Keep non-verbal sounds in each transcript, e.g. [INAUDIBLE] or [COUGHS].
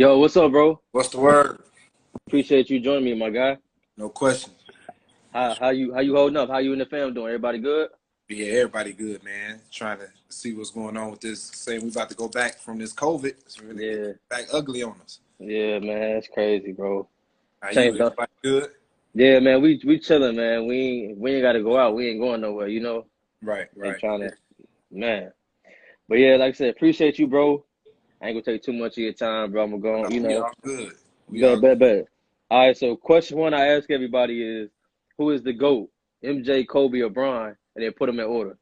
Yo, what's up, bro? What's the word? Appreciate you joining me, my guy. No question. How how you how you holding up? How you and the fam doing? Everybody good? Yeah, everybody good, man. Trying to see what's going on with this. Saying we about to go back from this COVID. It's really Yeah. back ugly on us. Yeah, man, that's crazy, bro. How Same you? Everybody good? Yeah, man, we we chilling, man. We ain't we ain't got to go out. We ain't going nowhere, you know. Right, right. trying to, man. But yeah, like I said, appreciate you, bro. I ain't gonna take too much of your time, bro. I'm gonna go, on, you we know. all good. We Bet, all bet, bet. All right, so question one I ask everybody is, who is the GOAT? MJ, Kobe, or Bron? And then put them in order.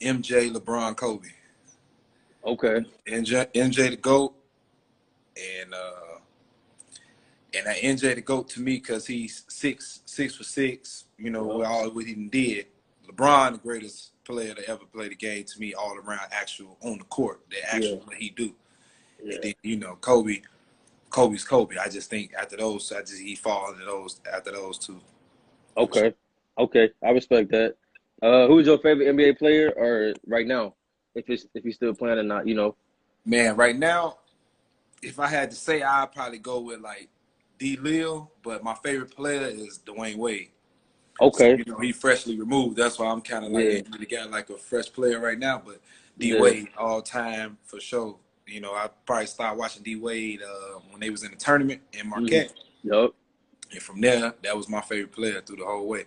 MJ, LeBron, Kobe, Okay. MJ, MJ the goat, and uh, and that MJ the goat to me because he's six six for six. You know, with all what he did. LeBron, the greatest player to ever play the game to me, all around, actual on the court, the actual Yeah. what he do. Yeah. And then, you know, Kobe, Kobe's Kobe. I just think after those, I just he fall into those after those two. Okay. Okay. I respect that. Uh, who's your favorite NBA player or right now? If it's if he's still playing or not, you know. Man, right now, if I had to say, I'd probably go with like D. Lil, but my favorite player is Dwyane Wade. Okay. You know, he freshly removed. That's why I'm kind of like Yeah. really got like a fresh player right now. But D Yeah. Wade all time for sure. You know, I probably started watching D Wade uh, when they was in the tournament in Marquette, Yup. and from there, that was my favorite player through the whole way.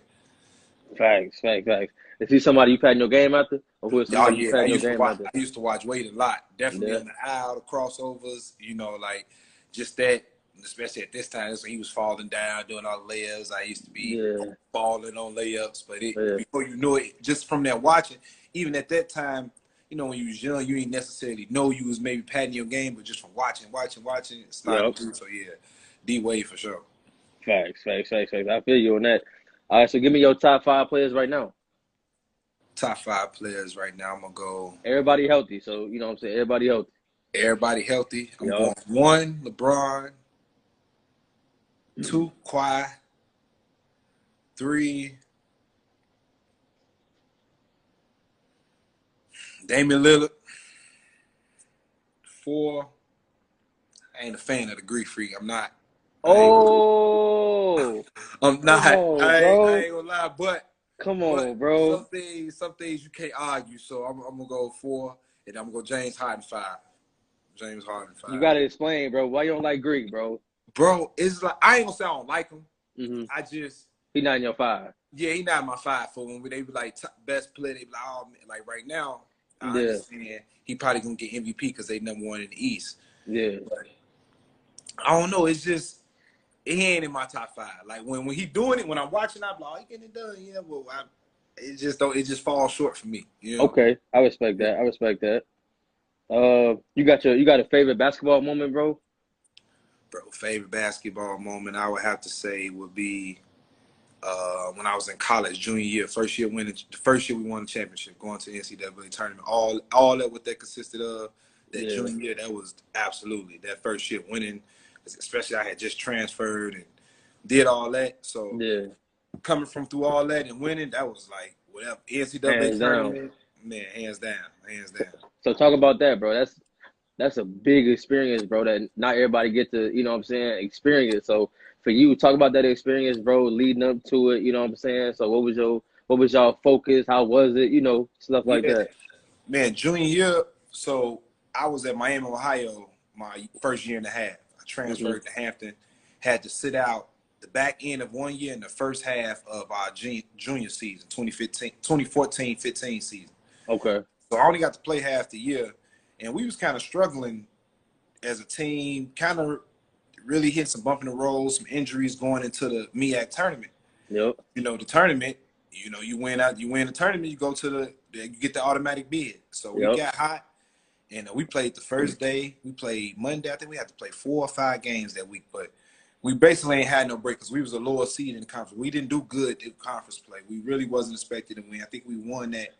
Facts, facts, facts. Is he somebody you patting your game after? Or who is Oh somebody you yeah, I patting your game watch. after? I used to watch Wade a lot. Definitely Yeah. in the aisle, the crossovers. You know, like just that. Especially at this time, when he was falling down, doing all the layups. I used to be Yeah. falling on layups, but it, Yeah. before you know it, just from that watching, even at that time, you know, when you was young, you ain't necessarily know you was maybe patting your game, but just from watching, watching, watching, it started Yup. to. So yeah, D Wade for sure. Facts, facts, facts, facts. I feel you on that. All right, so give me your top five players right now. Top five players right now. I'm gonna go. Everybody healthy, so you know what I'm saying. Everybody healthy. Everybody healthy. I'm Yup. going one LeBron, Hmm. two Kawhi, three Damian Lillard, four. I ain't a fan of the Greek freak. I'm not. Oh, [LAUGHS] I'm not. on, I, ain't. I ain't gonna lie, but come but on, bro. some things, some things you can't argue. So I'm, I'm gonna go four, and I'm gonna go James Harden five. James Harden five. You gotta explain, bro. Why you don't like Greek, bro? Bro. It's like I ain't gonna say I don't like him. hmm I just He not in your five. yeah, he not in my five for when they be like top, best player. They be like oh man, like right now. I Yeah. understand he probably gonna get MVP because they number one in the East. Yeah. But I don't know. It's just he ain't in my top five. Like when when he doing it, when I'm watching, I'm like, oh, he getting it done. Yeah, well, I, it just don't. It just falls short for me. You know. Okay, I respect that. I respect that. Uh, you got your you got a favorite basketball moment, bro? Bro, favorite basketball moment I would have to say would be uh, when I was in college, junior year, first year winning, the first year we won the championship, going to the NCAA tournament. All all that what that consisted of. That Yeah. junior year, that was absolutely that first year winning. Especially I had just transferred and did all that. So Yeah. coming from through all that and winning, that was like whatever NCAA Hands down. tournament. Man, hands down, hands down. So talk about that, bro. That's that's a big experience, bro. That not everybody get to, you know what I'm saying, experience. So for you, talk about that experience, bro, leading up to it. You know what I'm saying. So what was your what was y'all focus? How was it? You know, stuff like Yeah. that. Man, junior year, so I was at Miami, Ohio, my first year and a half. I transferred Mm-hmm. to Hampton, had to sit out the back end of one year and the first half of our junior season, 2015, 2014-15 season. Okay. So I only got to play half the year, and we was kind of struggling as a team, kind of really hit some bump in the road, some injuries going into the MEAC tournament. Yep. You know, the tournament, you know, you win out, you win the tournament, you go to the, you get the automatic bid. So we got hot, and uh, we played the first day. We played Monday. I think we had to play four or five games that week, but we basically ain't had no break because we was a lower seed in the conference. We didn't do good in conference play. We really wasn't expected to win. I think we won that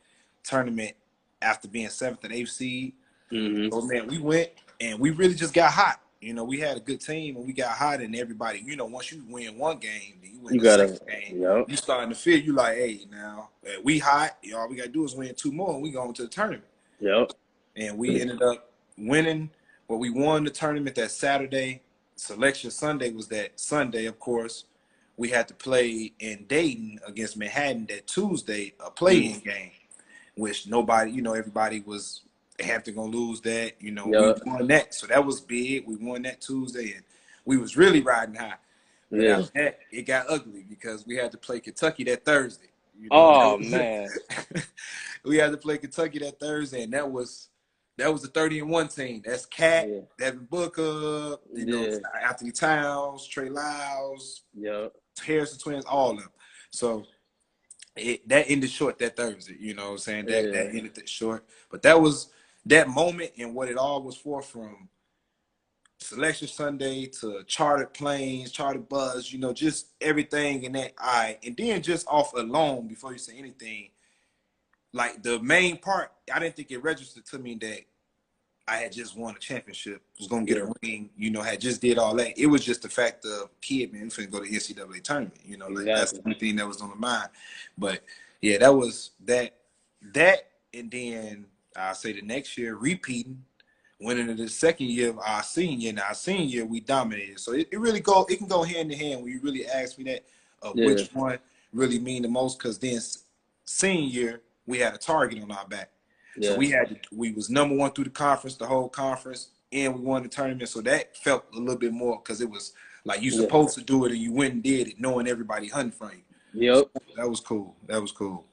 tournament after being seventh and eighth seed. Hmm So man, we went and we really just got hot. You know, we had a good team and we got hot, and everybody, you know, once you win one game, then you win You the gotta- second game. Yep. You starting to feel you like, hey, now eh, we hot. All we gotta do is win two more, and we going to the tournament. Yep. And we ended up winning. Well, we won the tournament that Saturday. Selection Sunday was that Sunday, of course. We had to play in Dayton against Manhattan that Tuesday, a play-in mm-hmm. game, which nobody, you know, everybody was Hampton gonna go lose that. You know, yep. we won that, so that was big. We won that Tuesday, and we was really riding high. But yeah, that, it got ugly because we had to play Kentucky that Thursday. You know? Oh [LAUGHS] man, we had to play Kentucky that Thursday, and that was that was the 30 and one team. That's Cat, yeah. Devin Booker, you know, yeah. Anthony Towns, Trey Lyles, yeah, Harrison Twins, all of them. So it, that ended short that Thursday. You know what I'm saying? That, yeah. that ended short. But that was that moment and what it all was for from selection Sunday to chartered planes, chartered bus, you know, just everything in that eye. And then just off alone, before you say anything, like the main part, I didn't think it registered to me that I had just won a championship, was gonna get a ring, you know, had just did all that. It was just the fact of kid man, finna go to NCAA tournament, you know, like exactly. that's the only thing that was on the mind. But yeah, that was that that and then I say the next year repeating, went into the second year of our senior, and our senior year we dominated. So it, it really go it can go hand in hand when you really ask me that of yeah. which one really mean the most, because then senior year we had a target on our back. Yeah. So we had to, we was number one through the conference, the whole conference, and we won the tournament. So that felt a little bit more because it was like you yeah. supposed to do it and you went and did it, knowing everybody hunting for you. Yep. So that was cool. That was cool.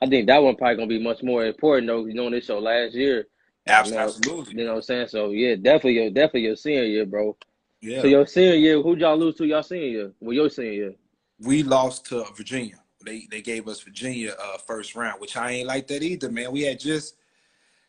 I think that one probably gonna be much more important though. You know, this show last year. Absolutely. You know, what I'm saying? So yeah, definitely your definitely your senior year, bro. Yeah. So your senior year, who'd y'all lose to y'all senior year? Well, your senior year. We lost to Virginia. They they gave us Virginia uh, first round, which I ain't like that either, man. We had just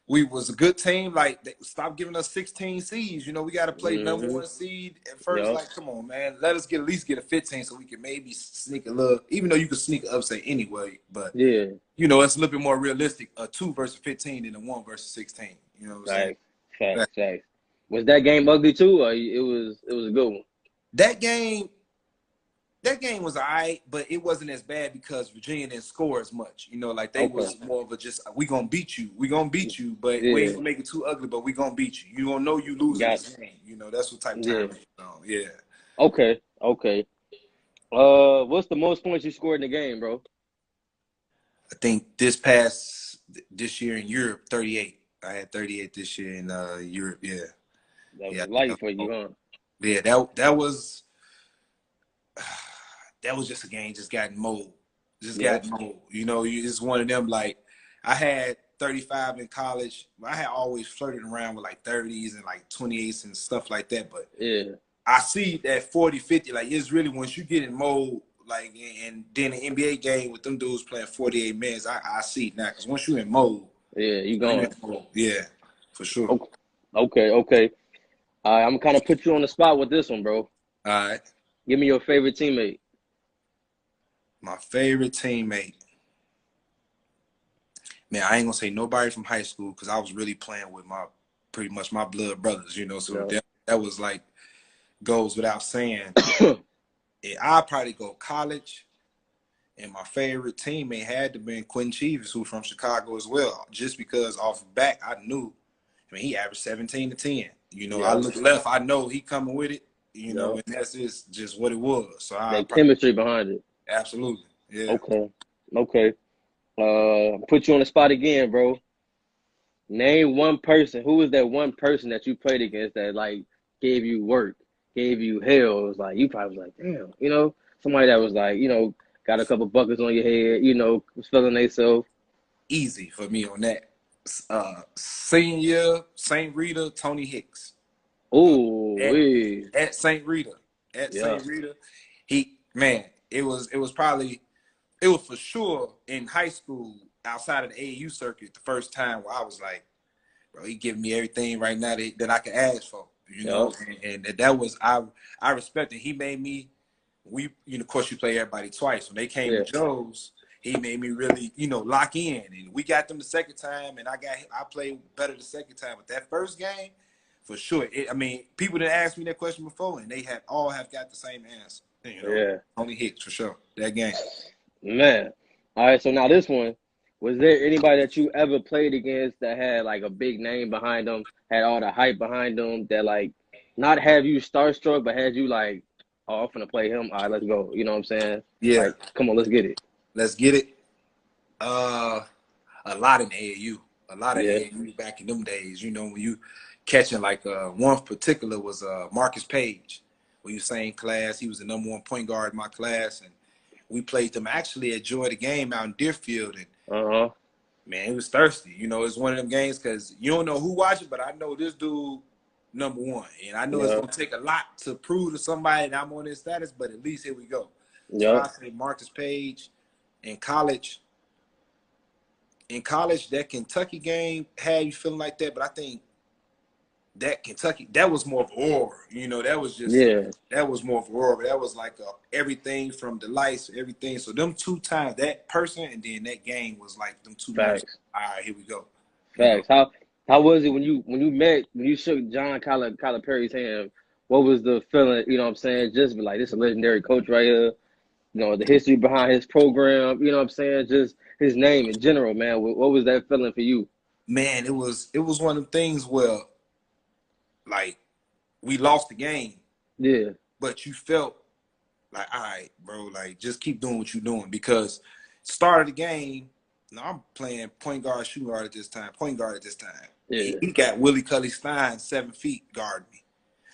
we was a good team. Like stop giving us 16 seeds. You know, we got to play mm-hmm. number one seed at first. Yep. Like, come on, man, let us get at least get a 15 so we can maybe sneak a little. Even though you could sneak an upset anyway, but yeah, you know, it's a little bit more realistic. A two versus 15 than a one versus 16. You know what I'm right. saying? Facts, facts. Was that game ugly too, or it was it was a good one? That game, that game was alright, but it wasn't as bad because Virginia didn't score as much. You know, like they okay. was more of a just we gonna beat you, we gonna beat you, but yeah. we ain't make it too ugly, but we gonna beat you. You gonna know you lose this game. You know, that's what type of time. Yeah. yeah. Okay. Okay. Uh, what's the most points you scored in the game, bro? I think this past this year in Europe, thirty eight. I had thirty eight this year in uh, Europe. Yeah. That was yeah, light for you, huh? Yeah, that that was that was just a game just got mold. Just yeah. got mold. You know, you just one of them like I had 35 in college. I had always flirted around with like 30s and like 28s and stuff like that. But yeah, I see that 40, 50, like it's really once you get in mold, like and then the NBA game with them dudes playing 48 minutes, I, I see it now. Cause once you in mold, yeah, you going. Yeah, for sure. Okay, okay. okay. I'm gonna kind of put you on the spot with this one, bro. All right. Give me your favorite teammate. My favorite teammate. Man, I ain't gonna say nobody from high school because I was really playing with my pretty much my blood brothers, you know. So yeah. that, that was like goes without saying. [COUGHS] I'd probably go college. And my favorite teammate had to be Quinton Chievous, who's from Chicago as well. Just because off back, I knew. I mean, he averaged 17 to 10. You know, yeah. I look left, I know he coming with it. You know, and that's just just what it was. So I chemistry behind it. Absolutely. Yeah. Okay. Okay. Uh, put you on the spot again, bro. Name one person. Who was that one person that you played against that like gave you work, gave you hell? It was like you probably was like, damn, you know, somebody that was like, you know, got a couple buckets on your head, you know, was feeling themselves. Easy for me on that. Uh, senior St. Rita, Tony Hicks. Oh, at, at St. Rita, at yeah. St. Rita, he man, it was it was probably it was for sure in high school outside of the AAU circuit the first time where I was like, bro, he giving me everything right now that, that I can ask for, you know, and, and, that was I I respect it. He made me. We, you know, of course, you play everybody twice. When they came yeah. to Joe's, he made me really, you know, lock in. And we got them the second time, and I got I played better the second time. But that first game, for sure. It, I mean, people didn't ask me that question before, and they have all have got the same answer. You know, yeah. Only hits for sure. That game. Man. All right, so now this one. Was there anybody that you ever played against that had like a big name behind them had all the hype behind them that like not have you starstruck, but had you like, oh, I'm gonna play him. All right, let's go. You know what I'm saying? Yeah. Like, come on, let's get it. Let's get it. Uh, a lot in AAU. A lot of Yeah. AAU back in them days. You know when you catching like uh one particular was uh Marcus Paige. We was same class. He was the number one point guard in my class, and we played them actually at Joy the Game out in Deerfield. And Uh huh. man, it was thirsty. You know, it's one of them games because you don't know who watching, but I know this dude number one, and I know it's gonna take a lot to prove to somebody that I'm on this status. But at least here we go. So Yeah. I say Marcus Paige in college. In college, that Kentucky game had you feeling like that, but I think that Kentucky that was more of aura. You know, that was just Yeah. that was more of aura. That was like a, everything from the lights, everything. So them two times, that person and then that game was like them two. Facts. All right, here we go. Facts. How how was it when you when you met when you shook John Calipari's Calipari's hand? What was the feeling? You know what I'm saying? Just be like, this is a legendary coach right here. You know the history behind his program. You know what I'm saying? Just his name in general, man. What, what was that feeling for you? Man, it was it was one of the things where, like, we lost the game, Yeah. but you felt like, all right, bro, like just keep doing what you're doing because start of the game. No, I'm playing point guard, shooting guard at this time, point guard at this time. Yeah. He, got Willie Cauley Stein seven feet guarding me,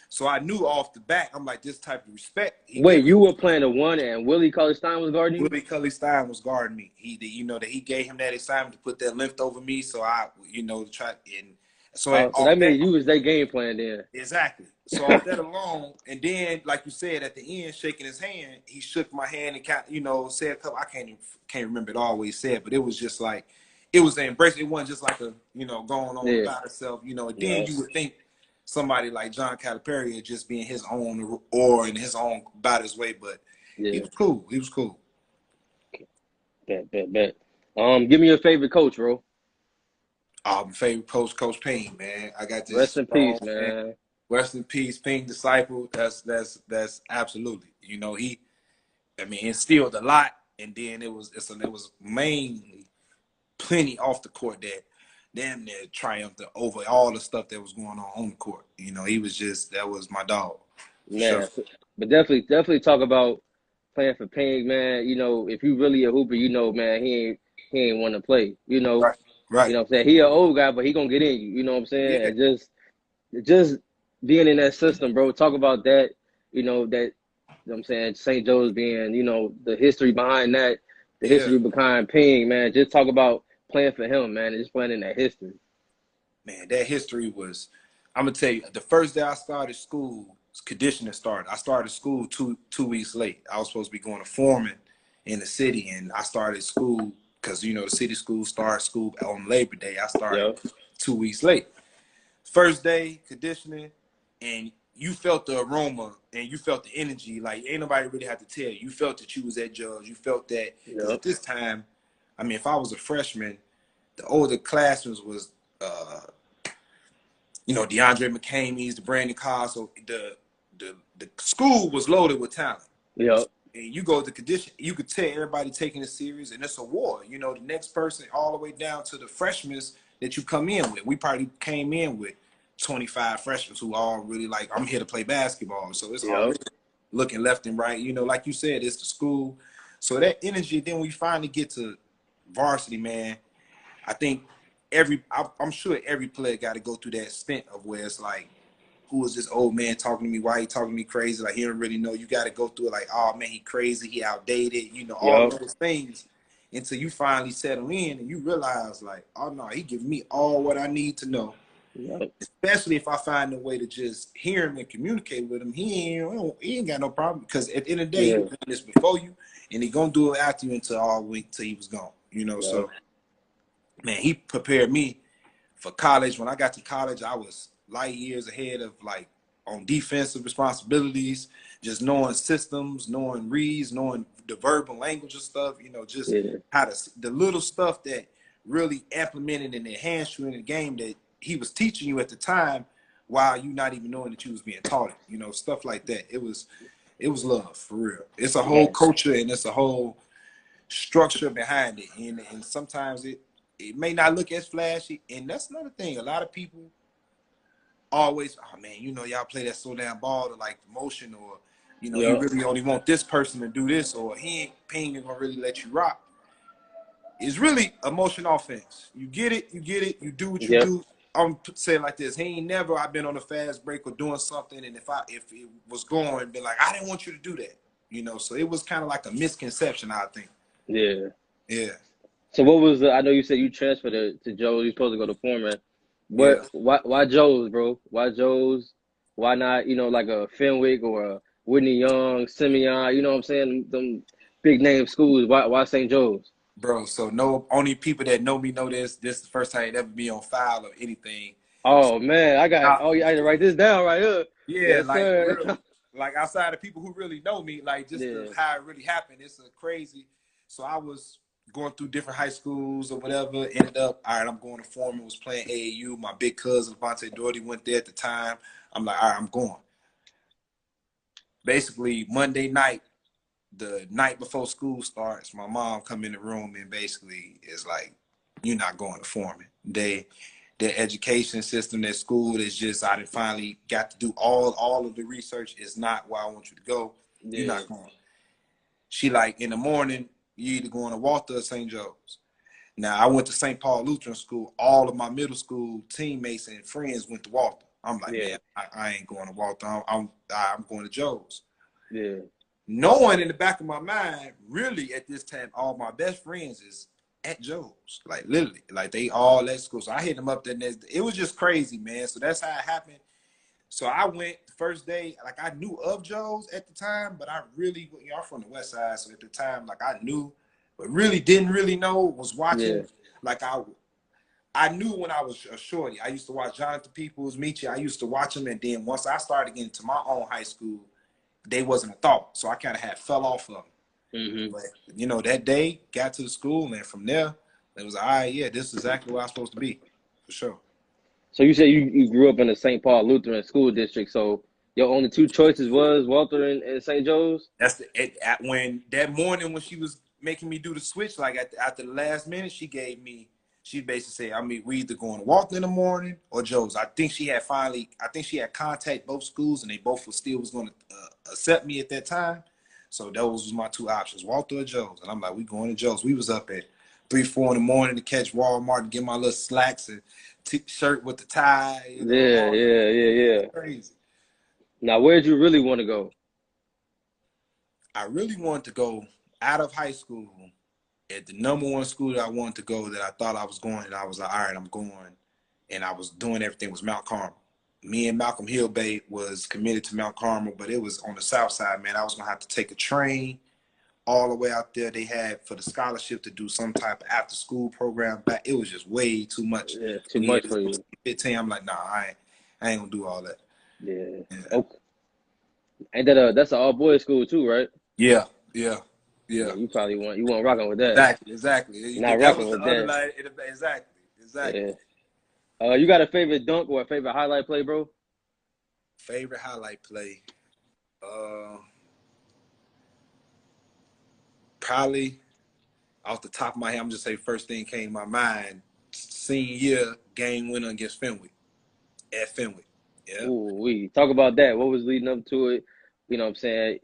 so I knew off the bat. I'm like this type of respect. Wait, you were playing the one and Willie Cauley Stein was guarding you? Willie Cauley Stein was guarding me. He, did you know, that he gave him that assignment to put that length over me, so I, you know, try and so, Oh, so that means you was their game plan then. Exactly. So off that alone, and then like you said at the end, shaking his hand, he shook my hand and kind, you know, said a couple. I can't even, can't remember it all what he said, but it was just like it was an embrace. It wasn't just like a you know going on Yeah. about itself, you know. And then Yeah. you would think somebody like John Calipari just being his own or in his own about his way, but he was cool. He was cool. Bet, bet, bet. Um, give me your favorite coach, bro. Um, favorite coach, Coach Ping, man. I got this. Rest in peace, strong man. Rest in peace, Pink Disciple. That's that's that's absolutely. You know, he I mean instilled a lot and then it was it's it was mainly plenty off the court that damn near triumphed over all the stuff that was going on on the court. You know, he was just that was my dog. Man, but definitely, definitely talk about playing for Ping, man. You know, if you really a hooper, you know, man, he ain't he ain't want to play. You know, Right. Right. you know, what I'm saying he an old guy, but he gonna get in you. You know what I'm saying? Yeah. And just, just being in that system, bro. Talk about that. You know that. You know what I'm saying St. Joe's being, you know, the history behind that, the Yeah. history behind Ping, man. Just talk about playing for him, man, and just playing in that history. man, that history was. I'm gonna tell you, the first day I started school, conditioning started. I started school two two weeks late. I was supposed to be going to Foreman in the city, and I started school because you know the city school starts school on Labor Day. I started Yep. two weeks late. First day conditioning, and you felt the aroma and you felt the energy. Like ain't nobody really had to tell you. You felt that you was at Judge. You felt that Yep. at this time, I mean, if I was a freshman, the older classrooms was, uh, you know, DeAndre McCamey's, the Brandon Carr. So the the the school was loaded with talent. Yep. And you go to condition, you could tell everybody taking it serious, and it's a war. You know, the next person, all the way down to the freshmen that you come in with. We probably came in with 25 freshmen who all really like, I'm here to play basketball. So it's Yep. looking left and right. You know, like you said, it's the school. So that energy, then we finally get to varsity, man. I think every, I- I'm sure every player got to go through that stint of where it's like, who is this old man talking to me? Why he talking to me crazy? Like he don't really know. You got to go through it. Like, oh man, he crazy. He outdated. You know, all Yup. those things until you finally settle in and you realize, like, oh no, he giving me all what I need to know. Yep. Especially if I find a way to just hear him and communicate with him. He ain't, he ain't got no problem because at the end of the day, Yeah. he done this before you, and he gonna do it after you until all week till he was gone. You know, so man, he prepared me for college. When I got to college, I was light years ahead of like on defensive responsibilities, just knowing systems, knowing reads, knowing the verbal language and stuff. You know, just Yeah. how to the little stuff that really implemented and enhanced you in the game that he was teaching you at the time while you not even knowing that you was being taught it. You know, stuff like that. It was it was love for real. It's a whole Yeah. culture and it's a whole structure behind it. And and sometimes it it may not look as flashy. And that's another thing. A lot of people always, oh man, you know, y'all play that so damn ball to like the motion, or you know, you really only want this person to do this, or he ain't ain't gonna really let you rock. It's really a motion offense. You get it, you get it, you do what you do. I'm saying like this. He ain't never I've been on a fast break or doing something, and if I if it was going, been like, I didn't want you to do that. You know, so it was kind of like a misconception, I think. Yeah. Yeah. So what was the? I know you said you transferred to, to Joe's. You're supposed to go to Foreman. What? Yeah. Why? Why Joe's, bro? Why Joe's? Why not? You know, like a Fenwick or a Whitney Young, Simeon. You know what I'm saying? Them big name schools. Why? Why St. Joe's? Bro, so no only people that know me know this. This is the first time it ever be on file or anything. Oh man, I got. Oh yeah, I had to write this down right here. Yeah, Yes, like [LAUGHS] like outside of people who really know me, like just the- Yeah. how it really happened. It's a crazy. So I was going through different high schools or whatever. Ended up, all right, I'm going to Foreman. Was playing AAU. My big cousin Devontae Doherty went there at the time. I'm like, all right, I'm going. Basically, Monday night, the night before school starts, my mom come in the room and basically is like, "You're not going to Foreman." They their education system, their school is just I finally got to do all all of the research. Is not where I want you to go. You're not going. She like in the morning, you either going to Walther or St. Joe's. Now I went to St. Paul Lutheran School. All of my middle school teammates and friends went to Walther. I'm like, Yeah. man, I, I ain't going to Walther. I'm, I'm I'm going to Joe's. Yeah. Knowing in the back of my mind, really at this time, all my best friends is at Joe's. Like literally, like they all at school. So I hit them up the next. It was just crazy, man. So that's how it happened. So I went the first day, like I knew of Joe's at the time, but I really, you know, I'm from the West Side, so at the time, like I knew, but really didn't really know. Was watching, Yeah. like I, I knew when I was a shorty. I used to watch Jonathan Peoples, Michi. I used to watch them, and then once I started getting to my own high school, they wasn't a thought. So I kind of had fell off of them. hmm But you know, that day got to the school, and from there, it was all right. Yeah, this is exactly where I'm supposed to be, for sure. So you said you, you grew up in the St. Paul Lutheran School District. So your only two choices was Walther and, and St. Joe's. That's the it, at when that morning when she was making me do the switch, like at the, the last minute, she gave me. She basically said, "I mean, we either going to Walton in the morning or Joe's." I think she had finally. I think she had contact both schools, and they both were still was going to uh, accept me at that time. So those was my two options, Walther or Joe's. And I'm like, we going to Joe's. We was up at three, four in the morning to catch Walmart and get my little slacks and t-shirt with the tie. you know, Yeah, yeah, yeah, yeah. Crazy. Now, where'd you really want to go? I really wanted to go out of high school at the number one school that I wanted to go that I thought I was going, and I was like, all right, I'm going. And I was doing everything was Mount Carmel. Me and Malcolm Hillbay was committed to Mount Carmel, but it was on the south side, man. I was gonna have to take a train all the way out there. They had for the scholarship to do some type of after school program back. It was just way too much. Yeah, too much for you. 15, I'm like, nah, I ain't, I ain't gonna do all that. Yeah. Yeah. Okay. And that uh, that's an all boys school too, right? Yeah, yeah, yeah. You probably want you want rocking with that. Exactly, exactly. You Not that rocking with that. it- Exactly, exactly. Yeah. Uh, you got a favorite dunk or a favorite highlight play, bro? Favorite highlight play. Uh, probably off the top of my head, I'm just say first thing came to my mind. Senior year game winner against Fenwick at Fenwick. Yeah, Ooh, we talk about that. What was leading up to it? You know what I'm saying?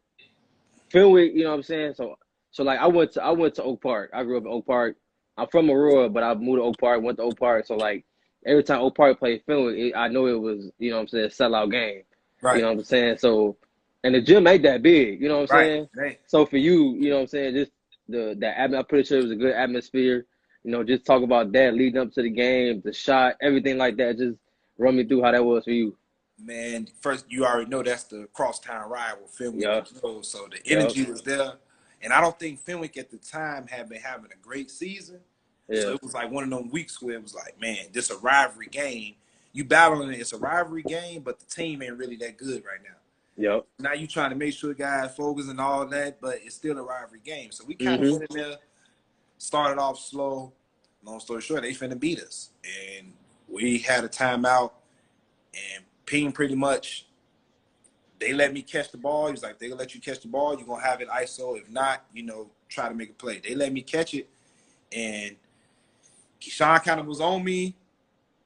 Fenwick, you know what I'm saying? So so like I went to I went to Oak Park. I grew up in Oak Park. I'm from Aurora, but I moved to Oak Park, went to Oak Park. So like every time Oak Park played Fenwick, it, I know it was, you know what I'm saying, a sellout game. right, You know what I'm saying? So and the gym ain't that big, you know what I'm saying? right. Right. So for you, you know what I'm saying, just the the I'm pretty sure it was a good atmosphere. You know, just talk about that leading up to the game, the shot, everything like that. Just run me through how that was for you. Man, first you already know that's the crosstown rival, Fenwick. Yeah. Joe, So the energy was there, and I don't think Fenwick at the time had been having a great season. Yeah. So it was like one of them weeks where it was like, man, this a rivalry game. You battling it, it's a rivalry game, but the team ain't really that good right now. Yep. Now you trying to make sure guys focus and all that, but it's still a rivalry game. So we kind of Mhm. went in there, started off slow. Long story short, they finna beat us, and we had a timeout, and Ping pretty much. They let me catch the ball. He was like, "They gonna let you catch the ball. You're gonna have it ISO. If not, you know, try to make a play." They let me catch it, and Keyshawn kind of was on me,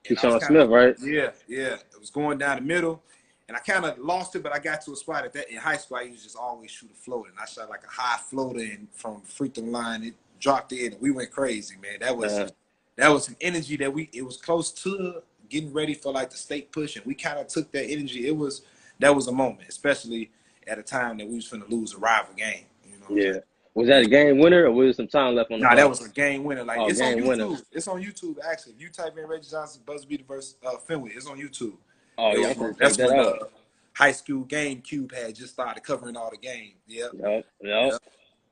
Keyshawn Smith, right? Yeah, yeah. It was going down the middle, and I kind of lost it, but I got to a spot at that in high school. I used to just always shoot a floater, and I shot like a high floater, and from the free throw line, it dropped in, and we went crazy, man. That was that was some energy that we. It was close to getting ready for like the state push, and we kind of took that energy. It was that was a moment, especially at a time that we was going to lose a rival game. You know yeah. Was that a game winner or was there some time left on the Nah, that was a game winner. Like oh, it's on YouTube. Winner. It's on YouTube actually. If you type in Reggie Johnson Busby versus uh, Fenwick, it's on YouTube. Oh yeah, that's that when the high school GameCube had just started covering all the games. Yep. Yep. Yep. yep.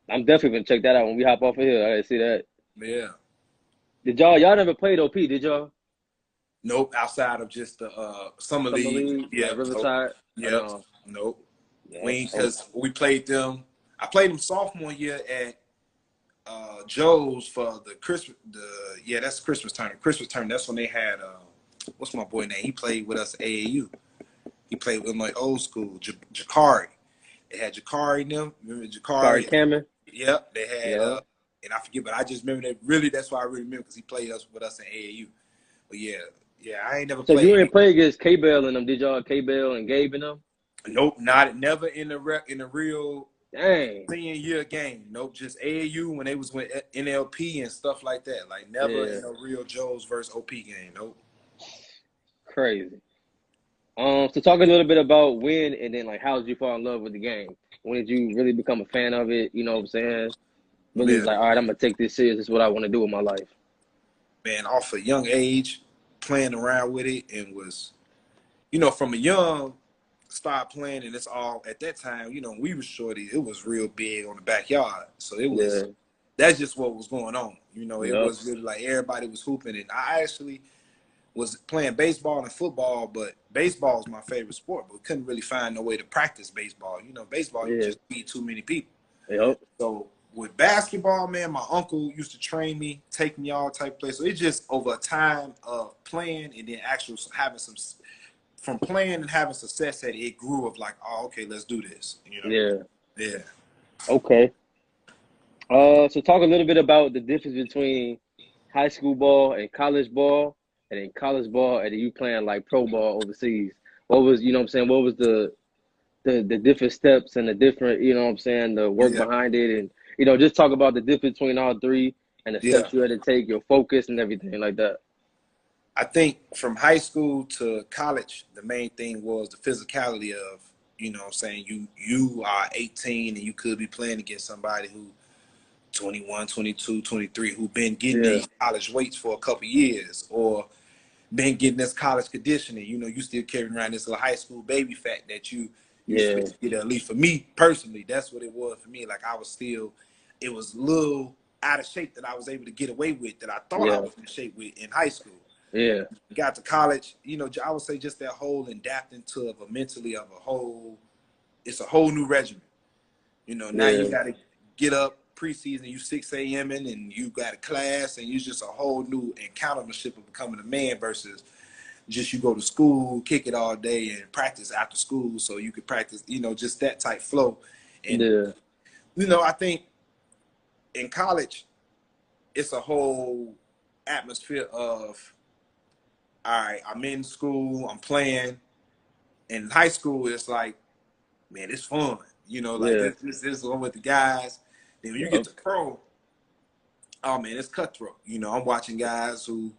I'm definitely gonna check that out when we hop off of here. I gotta see that. Yeah. Did y'all y'all never played OP? Did y'all? Nope. Outside of just the uh summer, summer league. league. Yeah. Riverside. Nope. Yeah. Nope. Yeah. We because we played them I played them sophomore year at uh, Joe's for the Christmas. The yeah, that's Christmas time. Christmas time. That's when they had uh, what's my boy name? He played with us at AAU. He played with my old school, J- Jakari. They had Jakari in them. Remember Jakari? Jakari Cameron. Yep, they had. Uh, and I forget, but I just remember that. Really, that's why I really remember because he played us with us in AAU. But yeah, yeah, I ain't never. So played you didn't play against K Bell and them? Did y'all K Bell and Gabe and them? Nope, not never in the re- in the real Dang. Senior year game. Nope. Just AAU when they was with NLP and stuff like that. Like never yeah. in a real Joe's versus OP game. Nope. Crazy. Um, so talk a little bit about when and then like how did you fall in love with the game? When did you really become a fan of it? You know what I'm saying? Really yeah. like, all right, I'm gonna take this serious. This is what I want to do with my life. Man, off a young age, playing around with it and was, you know, from a young start playing, and it's all at that time. You know, we were shorty. It was real big on the backyard, so it was. Yeah. That's just what was going on. You know, it yep. was really like everybody was hooping, and I actually was playing baseball and football, but baseball is my favorite sport. But we couldn't really find no way to practice baseball. You know, baseball yeah. you just beat too many people. Yep. So with basketball, man, my uncle used to train me, take me all type places. So it just over a time of playing and then actual having some from playing and having success that it, it grew of like, oh, okay, let's do this. You know? Yeah. Yeah. Okay. Uh, so talk a little bit about the difference between high school ball and college ball, and then college ball, and then you playing like pro ball overseas. What was, you know, what I'm saying, what was the, the the different steps and the different, you know, what I'm saying, the work yeah. behind it, and you know, just talk about the difference between all three and the steps you had to take, your focus and everything like that. I think from high school to college, the main thing was the physicality of, you know what I'm saying, you you are 18 and you could be playing against somebody who 21, 22, 23 who been getting yeah. these college weights for a couple years or been getting this college conditioning. You know, you still carrying around this little high school baby fat that you yeah. get at least for me personally, that's what it was for me. Like I was still it was a little out of shape that I was able to get away with that I thought yeah. I was in shape with in high school. Yeah. Got to college, you know, I would say just that whole adapting to of a mentally of a whole, it's a whole new regimen. You know, now yeah. you got to get up preseason, you 6 a.m. in and you got a class and you just a whole new encountermanship of becoming a man versus just you go to school, kick it all day and practice after school so you could practice, you know, just that type flow. And, yeah. you know, I think in college, it's a whole atmosphere of all right, I'm in school, I'm playing. In high school, it's like, man, it's fun. You know, like yeah. this, this, is one with the guys. Then when you get to pro, oh man, it's cutthroat. You know, I'm watching guys who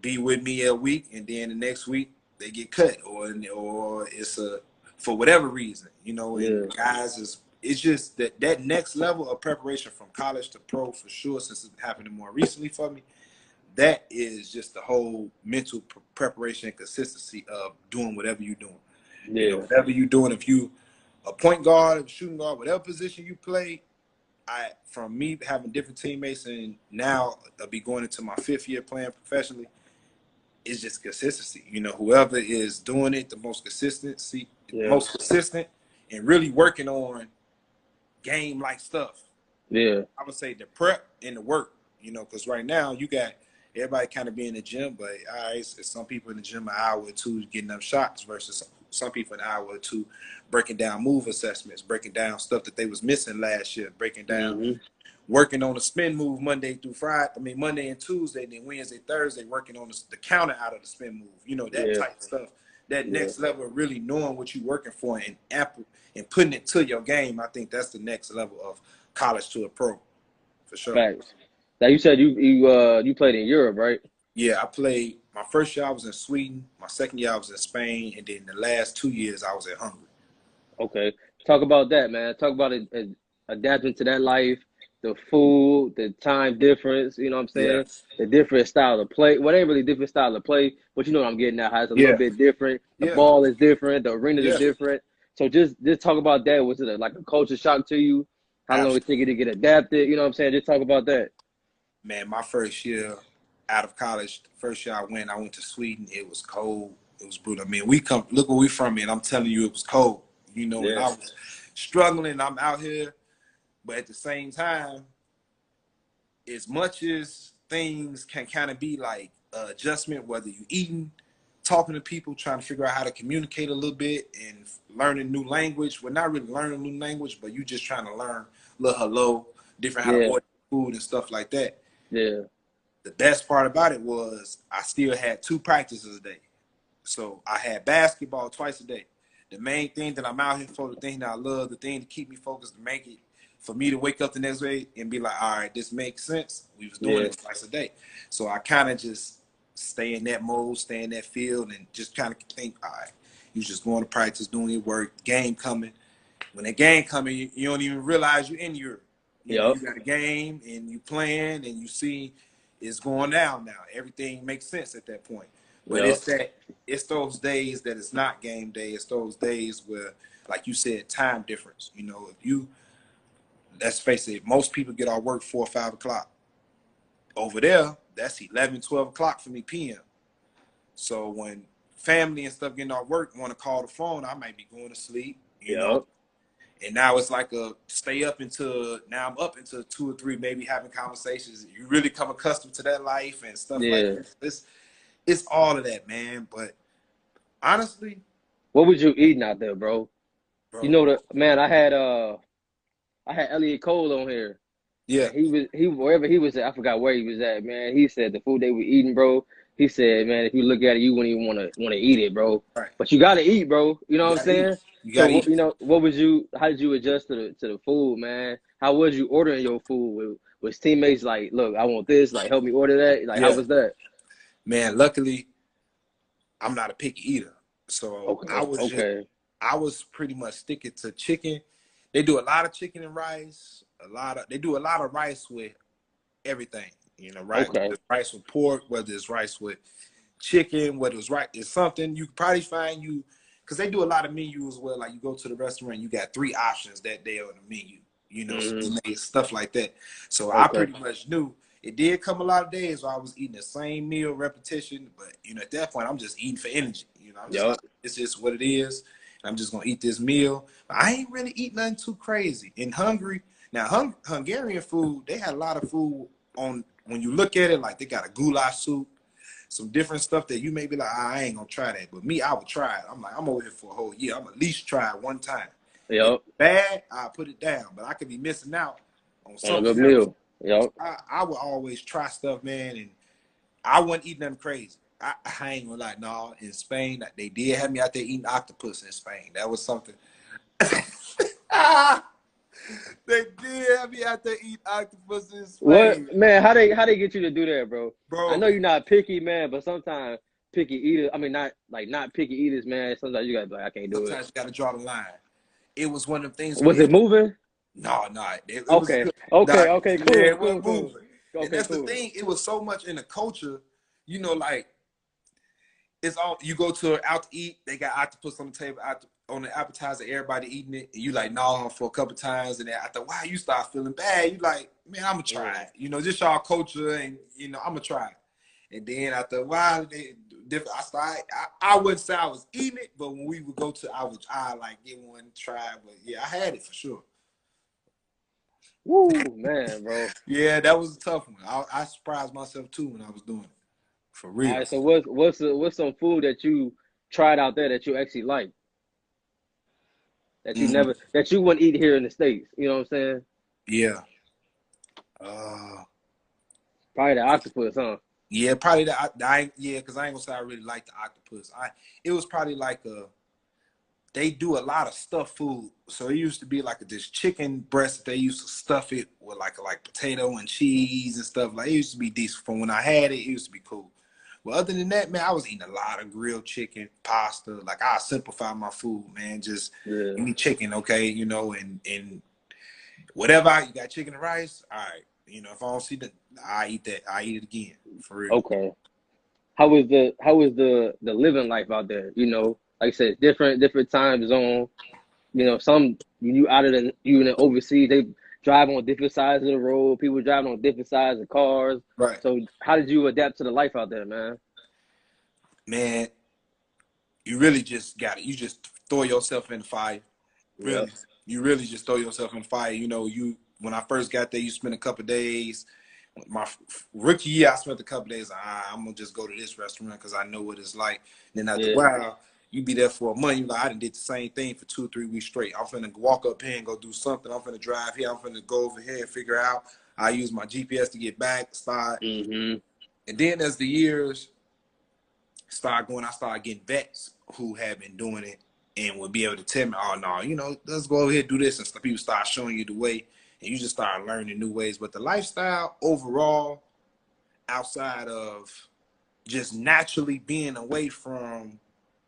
be with me a week, and then the next week they get cut, or or it's a for whatever reason. You know, yeah. guys is it's just that that next level of preparation from college to pro for sure. Since it's happening more recently for me, that is just the whole mental preparation and consistency of doing whatever you're doing. Yeah. You know, whatever you're doing, if you a point guard, a shooting guard, whatever position you play, I from me having different teammates and now I'll be going into my fifth year playing professionally, it's just consistency. You know, whoever is doing it the most consistency, yeah. most consistent, and really working on game like stuff. Yeah. I would say the prep and the work, you know, because right now you got everybody kind of be in the gym, but all right, some people in the gym an hour or two getting up shots versus some people an hour or two, breaking down move assessments, breaking down stuff that they was missing last year, breaking down, mm-hmm. working on a spin move Monday through Friday. I mean Monday and Tuesday, and then Wednesday, Thursday, working on the, the counter out of the spin move. You know that yeah. type of stuff. That yeah. next level of really knowing what you're working for and amp- and putting it to your game. I think that's the next level of college to a pro, for sure. Thanks. Now you said you you uh you played in Europe, right? Yeah, I played my first year I was in Sweden, my second year I was in Spain, and then the last two years I was in Hungary. Okay, talk about that, man. Talk about it, it, adapting to that life, the food, the time difference. You know what I'm saying? Yes. The different style of play. Well, ain't really different style of play, but you know what I'm getting at. How it's a yeah. little bit different. The yeah. ball is different. The arena yeah. is different. So just just talk about that. Was it a, like a culture shock to you? How Absolutely. long it take you to get adapted? You know what I'm saying? Just talk about that. Man, my first year out of college, first year I went, I went to Sweden. It was cold. It was brutal. I mean, we come look where we from, and I'm telling you, it was cold. You know, yes. I was struggling. I'm out here, but at the same time, as much as things can kind of be like uh, adjustment, whether you eating, talking to people, trying to figure out how to communicate a little bit, and learning new language. We're not really learning new language, but you just trying to learn little hello, different how yeah. to order food and stuff like that. Yeah the best part about it was I still had two practices a day. So I had basketball twice a day. The main thing that I'm out here for, the thing that I love, the thing to keep me focused, to make it for me to wake up the next day and be like, all right, this makes sense. We was doing yeah. it twice a day. So I kind of just stay in that mode, stay in that field, and just kind of think, all right, you just going to practice, doing your work, game coming. When the game coming, you, you don't even realize you're in Europe. You, yep. know, you got a game and you playing and you see – is going down now. Everything makes sense at that point. But yep. it's that it's those days that it's not game day. It's those days where, like you said, time difference. You know, if you let's face it, most people get off work four or five o'clock. Over there, that's 11, 12 o'clock for me PM. So when family and stuff getting off work want to call the phone, I might be going to sleep. You yep. know, and now it's like a stay up until now I'm up until two or three, maybe having conversations. You really come accustomed to that life and stuff yeah. like this. It's it's all of that, man. But honestly, what was you eating out there, bro? bro? You know the man. I had uh, I had Elliot Cole on here. Yeah, he was he wherever he was at. I forgot where he was at, man. He said the food they were eating, bro. He said, man, if you look at it, you wouldn't even want to want to eat it, bro. Right. But you gotta eat, bro. You know what I'm saying? You so, you know, what was you? How did you adjust to the to the food, man? How was you ordering your food? Was, teammates like, look, I want this, like, help me order that? Like, yeah. how was that? Man, luckily, I'm not a picky eater, so okay. I was okay. Just, I was pretty much sticking to chicken. They do a lot of chicken and rice. A lot of they do a lot of rice with everything. You know, right? Okay. rice with pork, whether it's rice with chicken, whether it's rice, it's something you could probably find you because they do a lot of menus where like you go to the restaurant, you got three options that day on the menu. You know, mm-hmm. stuff like that. So okay. I pretty much knew it did come a lot of days where I was eating the same meal repetition, but you know, at that point I'm just eating for energy. You know, I'm just yep. it's just what it is. I'm just gonna eat this meal. I ain't really eat nothing too crazy. In Hungary, now hung- Hungarian food, they had a lot of food on when you look at it, like they got a goulash soup, some different stuff that you may be like, ah, I ain't gonna try that. But me, I would try it. I'm like, I'm over here for a whole year. I'm at least try it one time. Yep. bad, I put it down. But I could be missing out on something. good meal. Yep. I, I, would always try stuff, man, and I wouldn't eat nothing crazy. I, I ain't gonna lie, no. In Spain, they did have me out there eating octopus in Spain. That was something. ah! [LAUGHS] they did have me out there eat octopuses. What man? How they how they get you to do that, bro? Bro, I know you're not picky, man, but sometimes picky eaters. I mean, not like not picky eaters, man. Sometimes you gotta be like, I can't do sometimes it. Sometimes you gotta draw the line. It was one of the things. Was it moving? No, no. It, it okay. okay. Nah, okay. Cool. Yeah, cool. cool. Okay, and that's cool. the thing. It was so much in the culture. You know, like it's all you go to out to eat. They got octopus on the table, out on the appetizer, everybody eating it, and you like nah on for a couple times, and then after a while you start feeling bad. You like, man, I'm gonna try it. You know, just y'all culture, and you know, I'm gonna try it. And then after a while, they. I started. I, I wouldn't say I was eating it, but when we would go to, I would I like get one try. But yeah, I had it for sure. Woo, man, bro. [LAUGHS] yeah, that was a tough one. I, I surprised myself too when I was doing it. For real. All right, so what's what's what's some food that you tried out there that you actually like? That you Mhm. never that you wouldn't eat here in the states. You know what I'm saying? Yeah. Uh, Probably the octopus, huh? yeah, probably the I, I yeah, because I ain't gonna say I really like the octopus. I it was probably like a they do a lot of stuffed food. So it used to be like this chicken breast they used to stuff it with like like potato and cheese and stuff. Like it used to be decent. From when I had it, it used to be cool. But other than that, man, I was eating a lot of grilled chicken, pasta. Like I simplify my food, man. Just Yeah. give me chicken, okay, you know, and and whatever I, you got chicken and rice, all right. You know, if I don't see that, I eat that. I eat it again for real. Okay. How was the how was the the living life out there? You know, like I said, different different time zone. You know, some you out of the you in the overseas, they drive on different sides of the road. People driving on different sides of cars. Right, So how did you adapt to the life out there, man? man. You really just got it. You just throw yourself in the fire. Really, you really just throw yourself in the fire. You know, you when I first got there, you spent a couple days. My rookie year, I spent a couple days. Ah, I'm gonna just go to this restaurant because I know what it's like. Then after Yeah. a while, you be there for a month. You like, I done did the same thing for two or three weeks straight. I'm finna walk up here and go do something. I'm finna drive here. I'm finna go over here and figure out. I use my GPS to get back. Start Mm-hmm. and then as the years start going, I start getting vets who have been doing it and would be able to tell me, oh no, you know, let's go over here do this and. People start showing you the way and you just start learning new ways. But the lifestyle overall, outside of just naturally being away from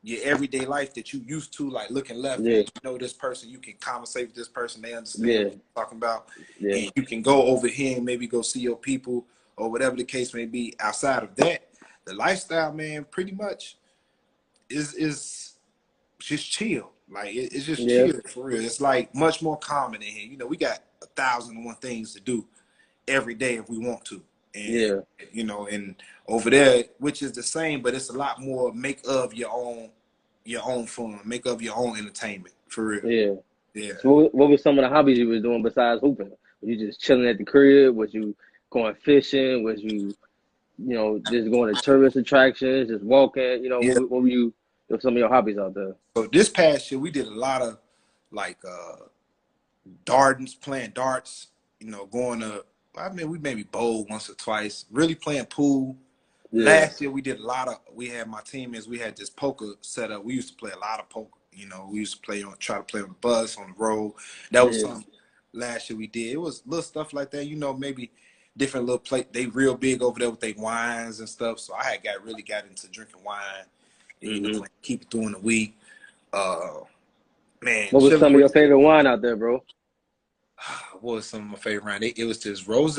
your everyday life that you used to, like looking left, Yeah. you know this person, you can conversate with this person, they understand Yeah. what you're talking about Yeah. and you can go over here and maybe go see your people or whatever the case may be. Outside of that, the lifestyle, man, pretty much is is just chill. Like it- it's just Yeah. chill for real. It's like much more common in here. You know, we got a thousand and one things to do every day if we want to. And Yeah. you know, and over there, which is the same, but it's a lot more make of your own your own fun, make of your own entertainment for real. Yeah. Yeah. So what, what were some of the hobbies you was doing besides hooping? Were you just chilling at the crib? Was you going fishing? Was you, you know, just going to tourist attractions, just walking? You know, Yeah. what, what were you? What were some of your hobbies out there? So this past year, we did a lot of like uh darts, playing darts. You know, going to. I mean, we maybe bowled once or twice. Really playing pool. Yeah. Last year, we did a lot of. We had my teammates. We had this poker set up. We used to play a lot of poker. You know, we used to play on, try to play on the bus, on the road. That was Yeah. something last year we did. It was little stuff like that. You know, maybe different little plate. They real big over there with their wines and stuff. So I had got really got into drinking wine. You know, Mhm. like keep it during the week. Uh, man, What was some of your favorite wine out there, bro? [SIGHS] what was some of my favorite wine? It, it was this rose.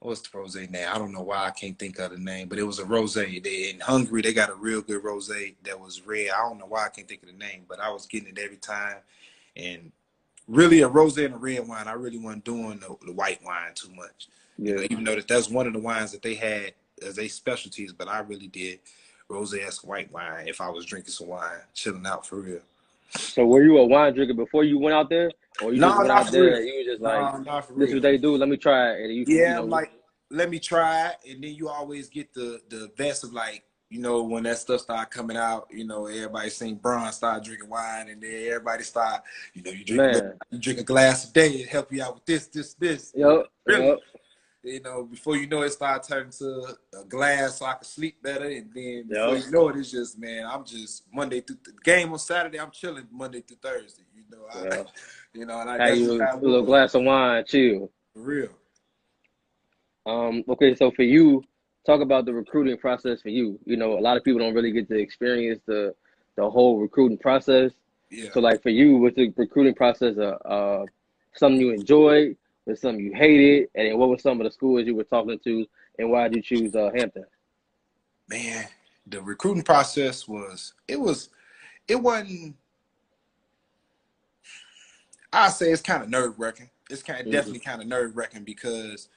What's the rose name? I don't know why I can't think of the name, but it was a rose. They in Hungary, they got a real good rose that was red. I don't know why I can't think of the name, but I was getting it every time. And really, a rose and a red wine. I really wasn't doing the, the white wine too much. You know, Yeah. even though that that's one of the wines that they had as they specialties, but I really did rose as white wine if I was drinking some wine, chilling out for real. So were you a wine drinker before you went out there, or you Nah, just not there real. you was just like, Nah, not for this is real. what they do. Let me try it. And you, Yeah, you know, like let me try it, and then you always get the the best of like you know when that stuff start coming out. You know, everybody seen Bron start drinking wine, and then everybody start you know you drink man. you drink a glass a day, it help you out with this, this, this. Yup. Really? Yup. You know, before you know it, start turning to a glass so I can sleep better, and then before you know it, it's just man, I'm just Monday through the game on Saturday. I'm chilling Monday through Thursday. You know, I. you know, and I Have you a little glass of wine, chill. for real. Um, okay, so for you, talk about the recruiting process for you. You know, a lot of people don't really get to experience the the whole recruiting process. Yeah. So, like for you, was the recruiting process uh, uh something you enjoyed, was something you hated, and then what were some of the schools you were talking to, and why did you choose uh, Hampton? man, the recruiting process was it was it wasn't I say it's kind of nerve wracking. It's kind of Mhm. definitely kind of nerve wracking because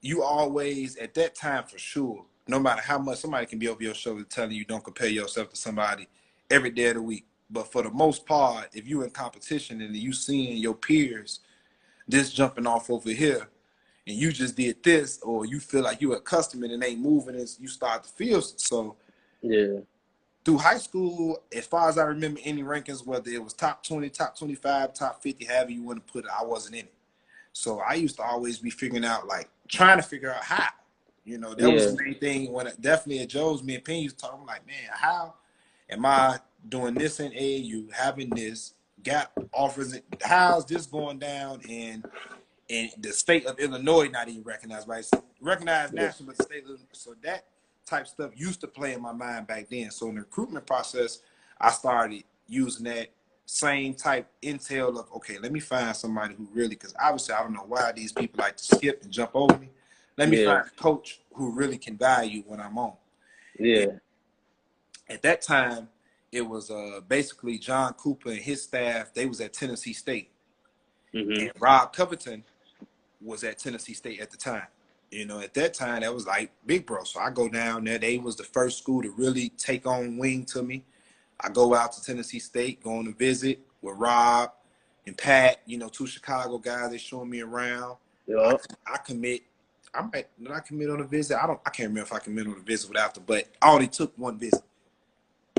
you always at that time for sure, no matter how much somebody can be over your shoulder telling you don't compare yourself to somebody every day of the week. But for the most part, if you're in competition and you seeing your peers just jumping off over here and you just did this or you feel like you're accustomed and ain't moving as you start to feel so Yeah, through high school, as far as I remember, any rankings, whether it was top 20, top 25, top 50, however you want to put it, I wasn't in it. So I used to always be figuring out, like, trying to figure out how. You know, that yeah. was the main thing when it, definitely at Joe's, me and Penny I'm like, man, how am I doing this in AAU, having this, gap offers, how's this going down? And and the state of Illinois not even recognized, right? So recognized national, but the state of so that type stuff used to play in my mind back then. So in the recruitment process, I started using that same type intel of okay, let me find somebody who really because obviously I don't know why these people like to skip and jump over me. Let me yeah. find a coach who really can value what I'm on. Yeah. And at that time, it was uh, basically John Cooper and his staff. They was at Tennessee State, mm-hmm. and Rob Covington was at Tennessee State at the time. You know, at that time, that was like big bro. So I go down there. They was the first school to really take on wing to me. I go out to Tennessee State, going to visit with Rob and Pat. You know, two Chicago guys. They showing me around. Yeah. I, I, commit. I might did I commit on a visit? I don't. I can't remember if I commit on a visit without after, but I only took one visit.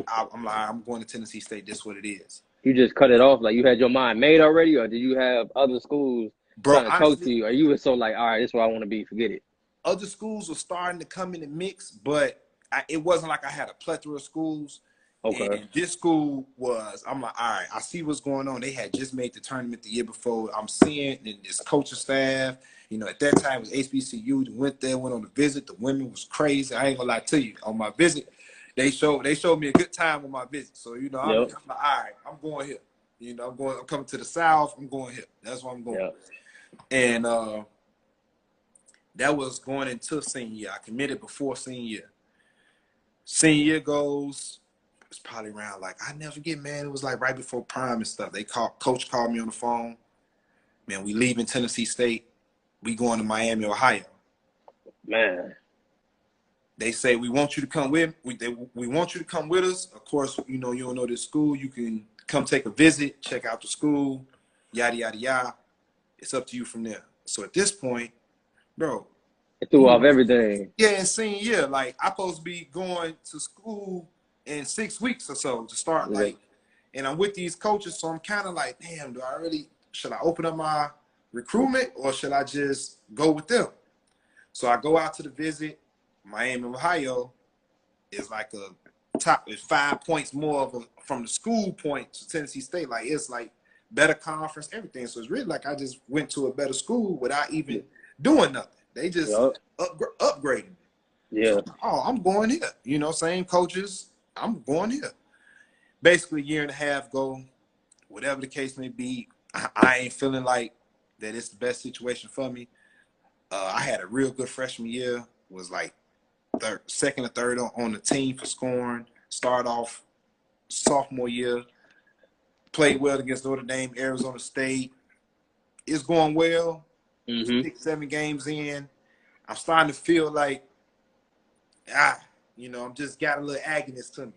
I, am like, I'm going to Tennessee State. This what it is. You just cut it off. Like you had your mind made already, or did you have other schools Bro, trying to talk to you, or you were so like, all right, this is where I want to be. Forget it. Other schools were starting to come in the mix, but I, it wasn't like I had a plethora of schools. Okay. And this school was, I'm like, all right, I see what's going on. They had just made the tournament the year before. I'm seeing and this coaching staff. You know, at that time it was HBCU. Went there, went on a visit. The women was crazy. I ain't gonna lie to you. On my visit, they showed they showed me a good time on my visit. So you know, I'm. I'm like, all right, I'm going here. You know, I'm going. I'm coming to the south. I'm going here. That's where I'm going. Yep. And uh, that was going into senior year. I committed before senior year. Senior year goes. It's probably around like I never forget, man. It was like right before prime and stuff. They called coach called me on the phone. Man, we leaving Tennessee State. We going to Miami, Ohio. Man they say we want you to come with we they, we want you to come with us. Of course, you know you don't know this school. You can come take a visit, check out the school, yada yada yada. It's up to you from there. So at this point, bro, it threw off everything. Yeah, and senior year, like I'm supposed to be going to school in six weeks or so to start yeah. like, and I'm with these coaches, so I'm kind of like, damn, do I really should I open up my recruitment or should I just go with them? So I go out to the visit Miami, Ohio is like a top is five points more of a from the school point to Tennessee State. Like it's like better conference, everything. So it's really like I just went to a better school without even doing nothing. They just yep. up, upgraded. Yeah. So, oh, I'm going here. You know, same coaches. I'm going here. Basically, a year and a half go, whatever the case may be. I, I ain't feeling like that it's the best situation for me. Uh, I had a real good freshman year. Was like third, second or third on, on the team for scoring. Start off sophomore year, played well against Notre Dame, Arizona State. It's going well. Mm-hmm. Six, seven games in, I'm starting to feel like, ah, you know, I'm just got a little agonies to me.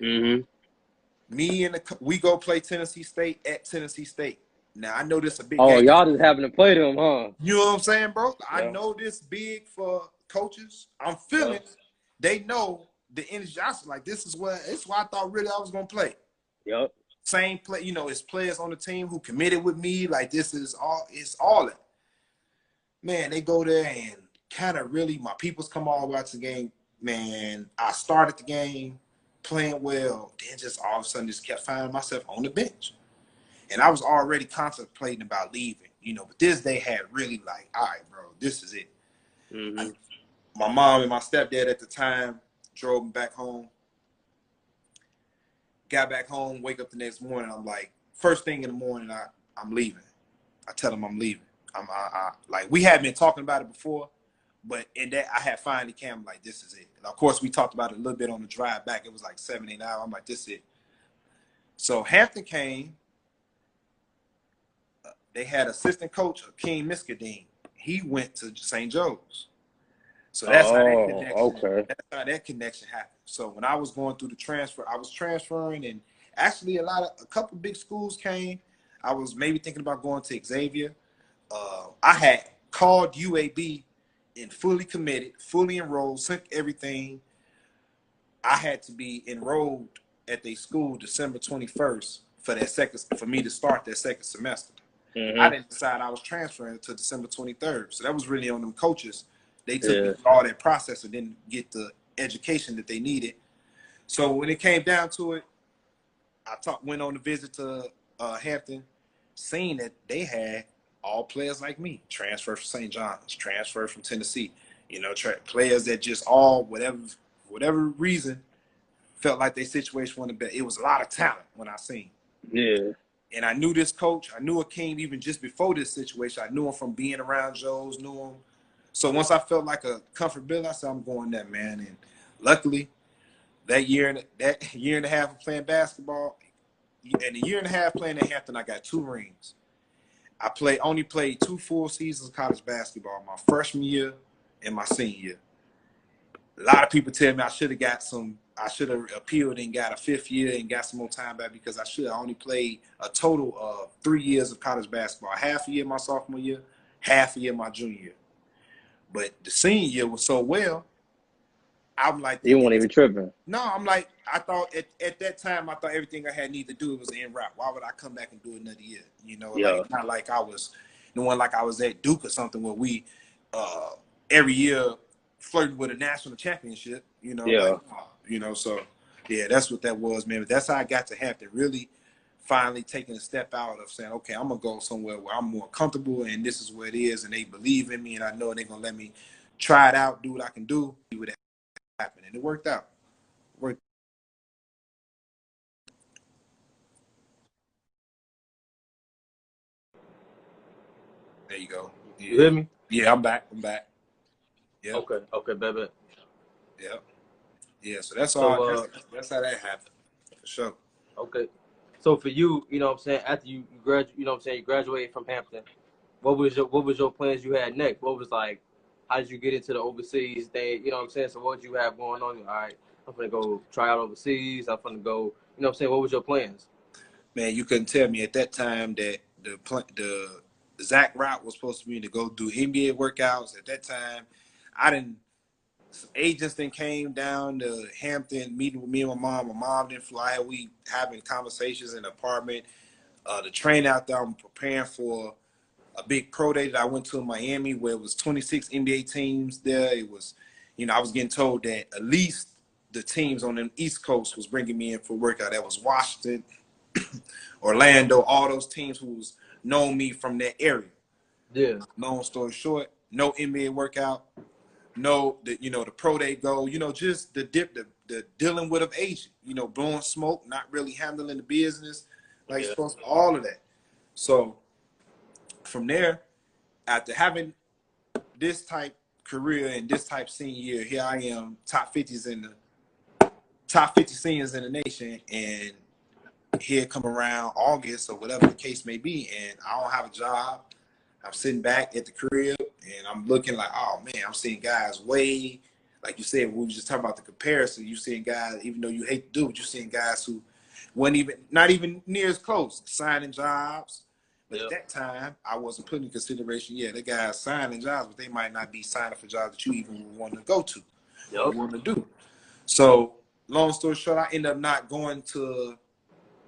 Mm-hmm. Me and the we go play Tennessee State at Tennessee State. Now I know this a big. Oh, game. y'all just having to play them, huh? You know what I'm saying, bro? Yeah. I know this big for coaches. I'm feeling yeah. they know the energy. I was like, this is what it's why I thought really I was gonna play. Yep. Same play, you know, it's players on the team who committed with me. Like this is all it's all that. Man, they go there and kind of really my people's come all watch the game. Man, I started the game playing well, then just all of a sudden just kept finding myself on the bench. And I was already contemplating about leaving, you know, but this day had really like, all right, bro, this is it. Mm-hmm. I, my mom and my stepdad at the time drove me back home. Got back home, wake up the next morning. I'm like, first thing in the morning, I I'm leaving. I tell them I'm leaving. I'm I, I, like we had been talking about it before, but in that I had finally came like this is it. And of course, we talked about it a little bit on the drive back. It was like seven eight. I'm like this is it. So Hampton came. Uh, they had assistant coach King Miskdeen. He went to St. Joe's. So that's oh, how that oh, connection. Okay. That's how that connection happened. So when I was going through the transfer, I was transferring, and actually a lot of a couple big schools came. I was maybe thinking about going to Xavier. Uh, I had called UAB and fully committed, fully enrolled, sent everything. I had to be enrolled at the school December 21st for that second for me to start that second semester. Mm-hmm. I didn't decide I was transferring to December 23rd. So that was really on them coaches. They took Yeah. all that process and didn't get the education that they needed. So when it came down to it, I talked, went on a visit to uh, Hampton, seen that they had all players like me, transfer from St. John's, transfer from Tennessee, you know, tra- players that just all whatever whatever reason felt like their situation wasn't better. It was a lot of talent when I seen. Yeah. And I knew this coach. I knew Akeem even just before this situation. I knew him from being around Joe's, knew him. So once I felt like a comfort comfortability, I said, I'm going that man. And luckily, that year and that year and a half of playing basketball, and a year and a half playing at Hampton, I got two rings. I play only played two full seasons of college basketball, my freshman year and my senior year. A lot of people tell me I should have got some, I should have appealed and got a fifth year and got some more time back because I should have only played a total of three years of college basketball. Half a year my sophomore year, half a year my junior year. But the senior year was so well, I'm like, You weren't even tripping. no, I'm like, I thought at, at that time, I thought everything I had need to do was in route. Why would I come back and do another year? You know, Yeah. like not like I was the one like I was at Duke or something where we uh every year flirting with a national championship. You know, Yeah. like, you know, so yeah, that's what that was, man. But that's how I got to Hampton. Really, finally taking a step out of saying, okay, I'm gonna go somewhere where I'm more comfortable, and this is where it is, and they believe in me, and I know they're gonna let me try it out, do what I can do, see what happen, and it worked out. Worked. There you go. You hear me? Yeah, I'm back. I'm back. Yeah. Okay. Okay, baby. Yeah. Yeah. So that's So, all. uh, that's, that's how that happened. For sure. Okay. So for you, you know what I'm saying, after you, you grad you know what I'm saying, you graduated from Hampton, what was your what was your plans you had next? What was like how did you get into the overseas thing? You know what I'm saying? So what did you have going on? All right, I'm gonna go try out overseas, I'm gonna go, you know what I'm saying? What was your plans? Man, you couldn't tell me at that time that the the Zach route was supposed to be to go do NBA workouts. At that time, I didn't. Some Agents then came down to Hampton, meeting with me and my mom. My mom didn't fly. We having conversations in the apartment. Uh, the train out there, I'm preparing for a big pro day that I went to in Miami, where it was 26 NBA teams there. It was, you know, I was getting told that at least the teams on the East Coast was bringing me in for workout. That was Washington, [CLEARS THROAT] Orlando, all those teams who was known me from that area. Yeah. Long story short, no NBA workout, no that you know the pro day go, you know just the dip the, the dealing with of agent, you know blowing smoke, not really handling the business like Yeah. supposed to, all of that. So from there, after having this type career and this type senior year, here I am, top 50s in the top 50 seniors in the nation, and here come around August or whatever the case may be, and I don't have a job. I'm sitting back at the crib and I'm looking like, oh man, I'm seeing guys way, like you said, we were just talking about the comparison. You seeing guys, even though you hate to do it, you're seeing guys who weren't even, not even near as close, signing jobs. But at that time, I wasn't putting in consideration, yeah, the guys signing jobs, but they might not be signing for jobs that you even want to go to Yup. want to do. So, long story short, I ended up not going to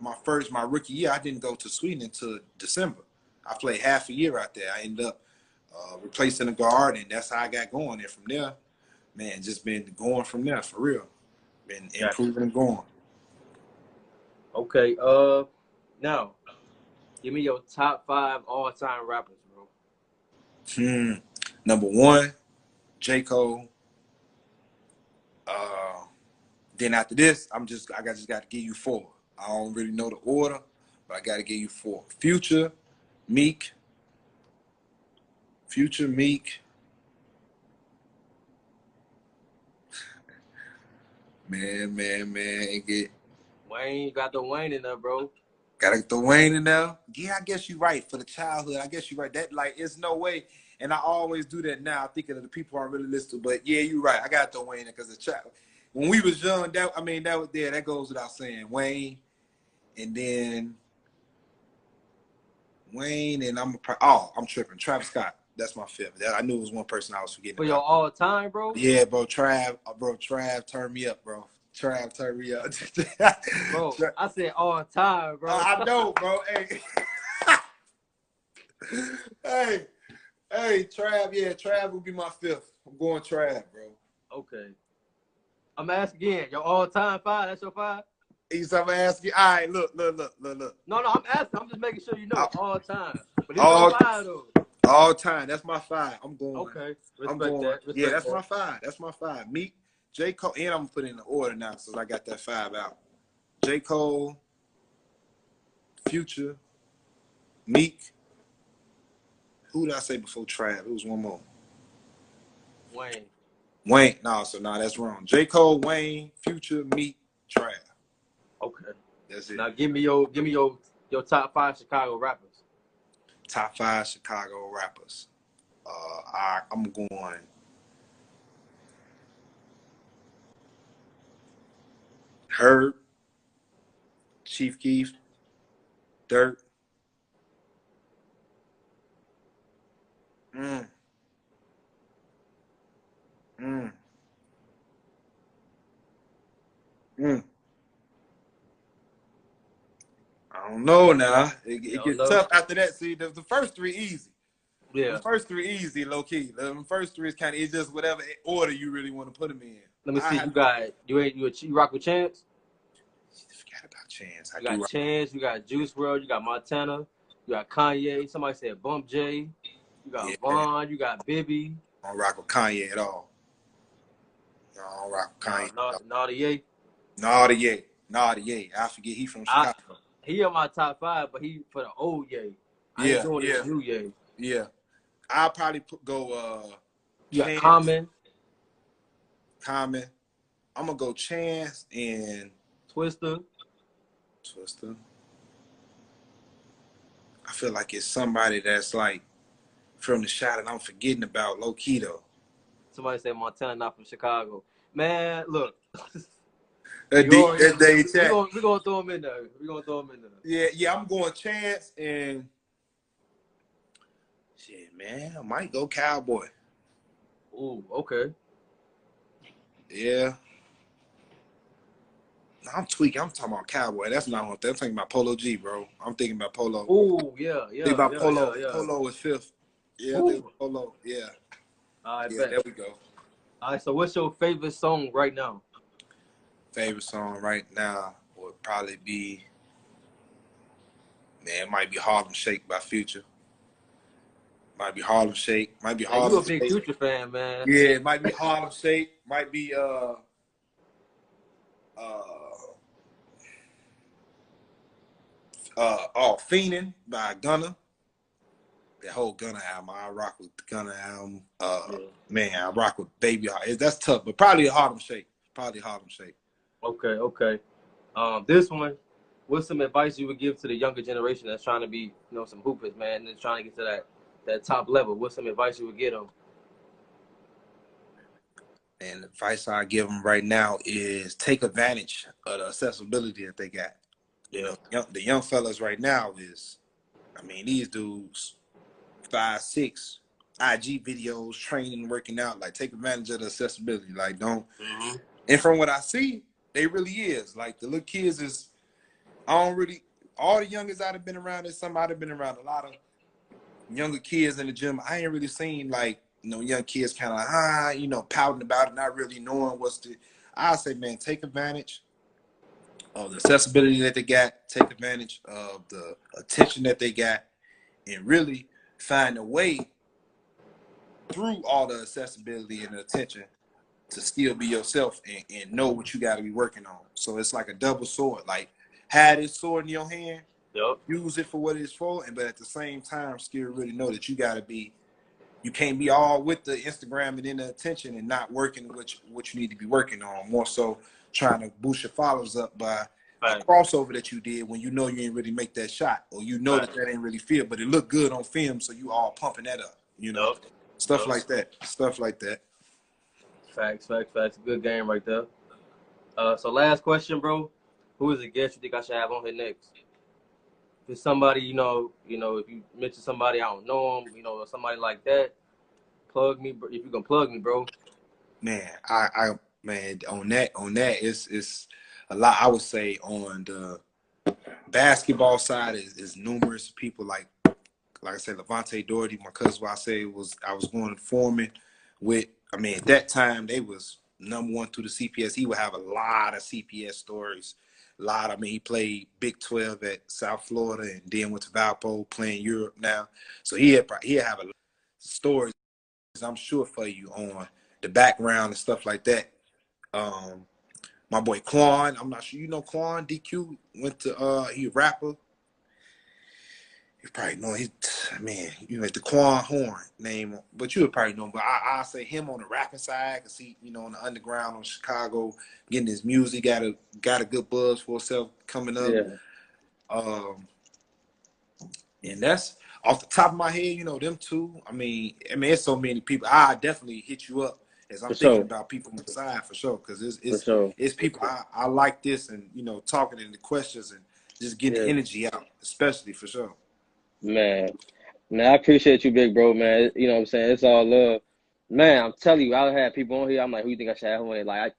my first, my rookie year. I didn't go to Sweden until December. I played half a year out there. I ended up uh, replacing the guard, and that's how I got going. And from there, man, just been going from there for real. Been Gotcha. improving and going. Okay. Uh now, give me your top five all time rappers, bro. Hmm. Number one, J. Cole. Uh, then after this, I'm just I got just got to give you four. I don't really know the order, but I got to give you four. Future, Meek. Future, Meek. Man, man, man, get Wayne, you got the Wayne in there, bro. Gotta throw Wayne in there. Yeah, I guess you're right. For the childhood, I guess you're right. That like it's no way. And I always do that now, thinking of the people aren't really listening. But yeah, you're right. I got the Wayne because the child when we was young, that I mean that was there, that goes without saying. Wayne, and then Wayne, and I'm a oh, I'm tripping. Travis Scott. That's my fifth. That I knew it was one person I was forgetting. For about. your all time, bro. Yeah, bro, Trav, uh, bro, Trav turn me up, bro. Trav, turn me up. [LAUGHS] bro, I said all time, bro. I know, [LAUGHS] bro. Hey. [LAUGHS] hey, hey, Trav, yeah, Trav will be my fifth. I'm going Trav, bro. Okay. I'm asking again, your all time five, that's your five? He's I'm asking. All right, look, look, look, look, look. No, no, I'm asking. I'm just making sure you know all time. But it's all five though. All time. That's my five. I'm going. Okay. Respect I'm going. that. Respect yeah, that's that. my five. That's my five. Meek, J. Cole, and I'm gonna put it in the order now, so I got that five out. J. Cole, Future, Meek. Who did I say before Trav? It was one more. Wayne. Wayne. No, so no, that's wrong. J. Cole, Wayne, Future, Meek, Trav. Okay. That's it. Now give me your give me your your top five Chicago rappers. Top five Chicago rappers. Uh, I, I'm going. Herb, Chief Keef, Durk. Mm. Mm. Mm. I don't know now. It, it gets know. tough after that. See, the, the first three easy. Yeah. The first three easy, low key. The first three is kind of it's just whatever order you really want to put them in. Let me I see. You got you ain't you a, you rock with Chance. Forgot about Chance. I You got Chance. You got Juice WRLD. You got Montana. You got Kanye. Somebody said Bump J. You got Yeah. Von. You got Bibby. I don't rock with Kanye at all. No, I don't rock with Kanye. Na- Naughty. Naughty. Naughty Ye. I forget he from I- Chicago. He on my top five, but he for the old Ye. I Yeah, ain't doing yeah. this new Ye. yeah. I'll probably put, go uh Chance. Common, Common. I'm gonna go Chance and Twista. Twista. I feel like it's somebody that's like from the shot and I'm forgetting about low key though. Somebody said Montana, not from Chicago. Man, look. [LAUGHS] Uh, that You D, uh, already- that day we chat. gonna, we gonna throw him in there. We're gonna throw him in there. Yeah, yeah, I'm going Chance and shit, man. I might go Calboy. Ooh, okay. Yeah. I'm tweaking. I'm talking about Calboy. That's not what I'm thinking about Polo G, bro. I'm thinking about Polo. Ooh, yeah, yeah. think about yeah, Polo. Yeah, yeah. Polo is fifth. Yeah, I Ooh. think Polo. Yeah. All right, yeah, bet. there we go. All right, so what's your favorite song right now? Favorite song right now would probably be man, it might be Harlem Shake by Future. Might be Harlem Shake. Might be Harlem. Man, you a big Shake. Future fan, man. Yeah, it might be Harlem Shake. Might be uh uh uh oh Fiendin' by Gunna. That whole Gunna album, I rock with the Gunna album. Uh Yeah. man, I rock with Baby Heart. That's tough, but probably a Harlem Shake. Probably Harlem Shake. Okay, okay. Um, this one, what's some advice you would give to the younger generation that's trying to be, you know, some hoopers, man, and trying to get to that that top level? What's some advice you would give them? And the advice I give them right now is take advantage of the accessibility that they got. You know, young, the young fellas right now is, I mean, these dudes, five, six, IG videos, training, working out. Like, take advantage of the accessibility. Like, don't. And from what I see, they really is. Like, the little kids is, I don't really, all the youngest I'd have been around is somebody been around a lot of younger kids in the gym. I ain't really seen like you know young kids kind of ah you know pouting about it, not really knowing what's the. I say, man, take advantage of the accessibility that they got. Take advantage of the attention that they got, and really find a way through all the accessibility and the attention to still be yourself and, and know what you got to be working on. So it's like a double sword. Like have this sword in your hand Yep. use it for what it's for, and but at the same time, still really know that you got to be, you can't be all with the Instagram and in the attention and not working what you, what you need to be working on. More so, trying to boost your followers up by a Right. crossover that you did when you know you ain't really make that shot, or you know that that ain't really feel, but it looked good on film, so you all pumping that up. You know, Yep. stuff Yep. like that. Stuff like that. Facts, facts, facts. Good game right there. Uh, so last question, bro. Who is the guest you think I should have on here next? If it's somebody you know, you know, if you mention somebody I don't know them, you know, somebody like that, plug me. If you can plug me, bro. Man, I, I man, on that, on that, it's it's a lot. I would say on the basketball side is, is numerous people like like I said, Levante Doherty, my cousin. I say was I was going to Foreman with. I mean, at that time they was number one through the CPS. He would have a lot of CPS stories. A lot. I mean, he played Big Twelve at South Florida and then went to Valpo playing Europe now. So he had he have a stories. I'm sure for you on the background and stuff like that. Um, my boy Quan, I'm not sure you know Quan DQ went to uh he rapper you probably know he's man, you know the Quan Horn name, but you would probably know him. But I I say him on the rapping side, cause he you know on the underground on Chicago, getting his music, got a got a good buzz for himself coming up. Yeah. Um, and that's off the top of my head, you know them two. I mean, I mean, it's so many people. I definitely hit you up as I'm For thinking sure. about people on the side for sure, because it's it's sure. it's people I, I like this and you know talking in the questions and just getting the energy out, especially for sure. Man, man, I appreciate you, big bro, man. You know what I'm saying? It's all love. Man, I'm telling you, I had people on here. I'm like, who you think I should have on here? Like, I,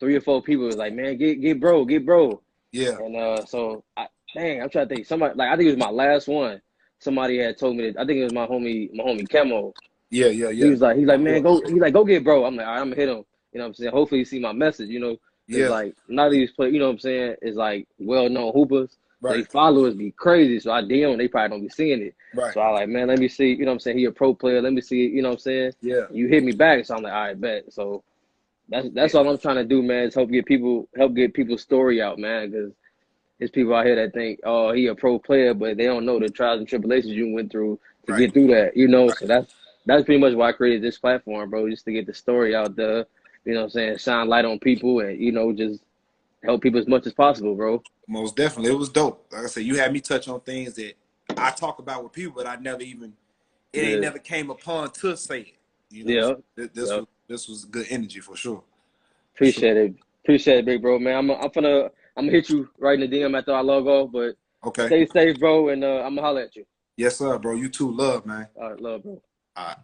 three or four people was like, man, get get bro, get bro. Yeah. And uh, so, I, dang, I'm trying to think. Somebody, like, I think it was my last one. Somebody had told me that. I think it was my homie, my homie Camo. Yeah, yeah, yeah. He was like, he's like, man, go. He's like, go get bro. I'm like, all right, I'm gonna hit him. You know what I'm saying? Hopefully, he see my message. You know, yeah. like none of these play. You know what I'm saying? Is like well known hoopers. They Right, followers be crazy, so I DM. They probably don't be seeing it. right. So I like, man, let me see. You know what I'm saying? He a pro player. Let me see. You know what I'm saying? Yeah, You hit me back, so I'm like, all right, bet. So that's that's all I'm trying to do, man. Is help get people help get people's story out, man. Because there's people out here that think, oh, he a pro player, but they don't know the trials and tribulations you went through to right, get through that. You know, right. so that's that's pretty much why I created this platform, bro, just to get the story out there. You know what I'm saying? Shine light on people and you know just help people as much as possible, bro. Most definitely. It was dope. Like I said, you had me touch on things that I talk about with people, but I never even it ain't never came upon to say it. You know, yeah, so th- this yeah. was this was good energy for sure. For sure. Appreciate it. Appreciate it, big bro, man. I'm I'm gonna I'm gonna hit you right in the DM after I log off, but Okay. stay safe, bro, and uh, I'm gonna holler at you. Yes, sir, bro. You too. Love, man. All right, love, bro. All right.